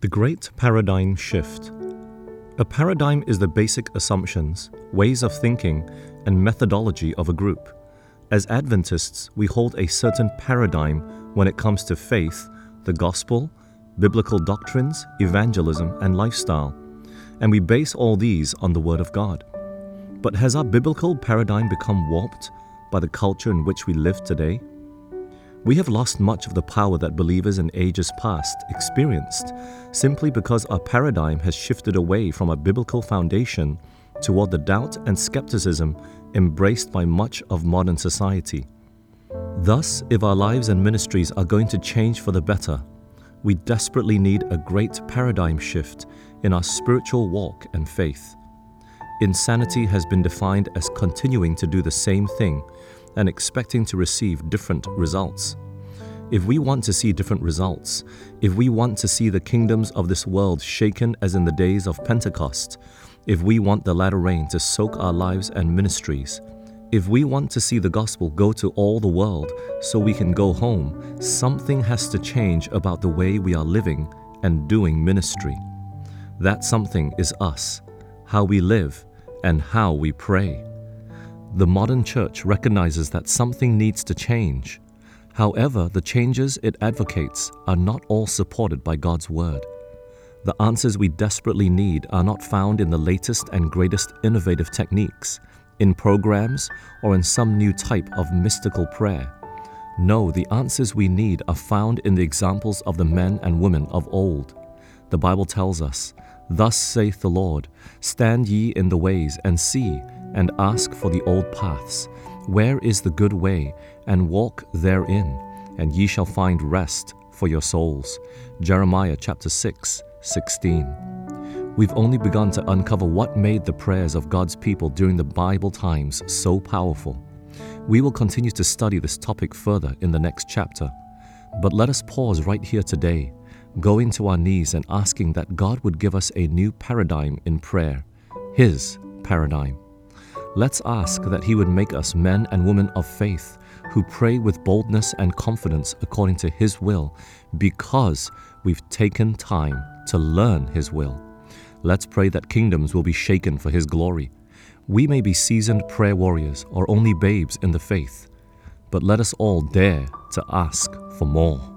The Great Paradigm Shift. A paradigm is the basic assumptions, ways of thinking, and methodology of a group. As Adventists, we hold a certain paradigm when it comes to faith, the gospel, biblical doctrines, evangelism, and lifestyle, and we base all these on the Word of God. But has our biblical paradigm become warped by the culture in which we live today? We have lost much of the power that believers in ages past experienced simply because our paradigm has shifted away from a biblical foundation toward the doubt and skepticism embraced by much of modern society. Thus, if our lives and ministries are going to change for the better, we desperately need a great paradigm shift in our spiritual walk and faith. Insanity has been defined as continuing to do the same thing and expecting to receive different results. If we want to see different results, if we want to see the kingdoms of this world shaken as in the days of Pentecost, if we want the latter rain to soak our lives and ministries, if we want to see the gospel go to all the world so we can go home, something has to change about the way we are living and doing ministry. That something is us, how we live, and how we pray. The modern church recognizes that something needs to change. However, the changes it advocates are not all supported by God's Word. The answers we desperately need are not found in the latest and greatest innovative techniques, in programs, or in some new type of mystical prayer. No, the answers we need are found in the examples of the men and women of old. The Bible tells us, Thus saith the Lord, Stand ye in the ways and see, and ask for the old paths. Where is the good way? And walk therein, and ye shall find rest for your souls. Jeremiah chapter 6, 16. We've only begun to uncover what made the prayers of God's people during the Bible times so powerful. We will continue to study this topic further in the next chapter. But let us pause right here today, going to our knees and asking that God would give us a new paradigm in prayer, His paradigm. Let's ask that He would make us men and women of faith who pray with boldness and confidence according to His will because we've taken time to learn His will. Let's pray that kingdoms will be shaken for His glory. We may be seasoned prayer warriors or only babes in the faith, but let us all dare to ask for more.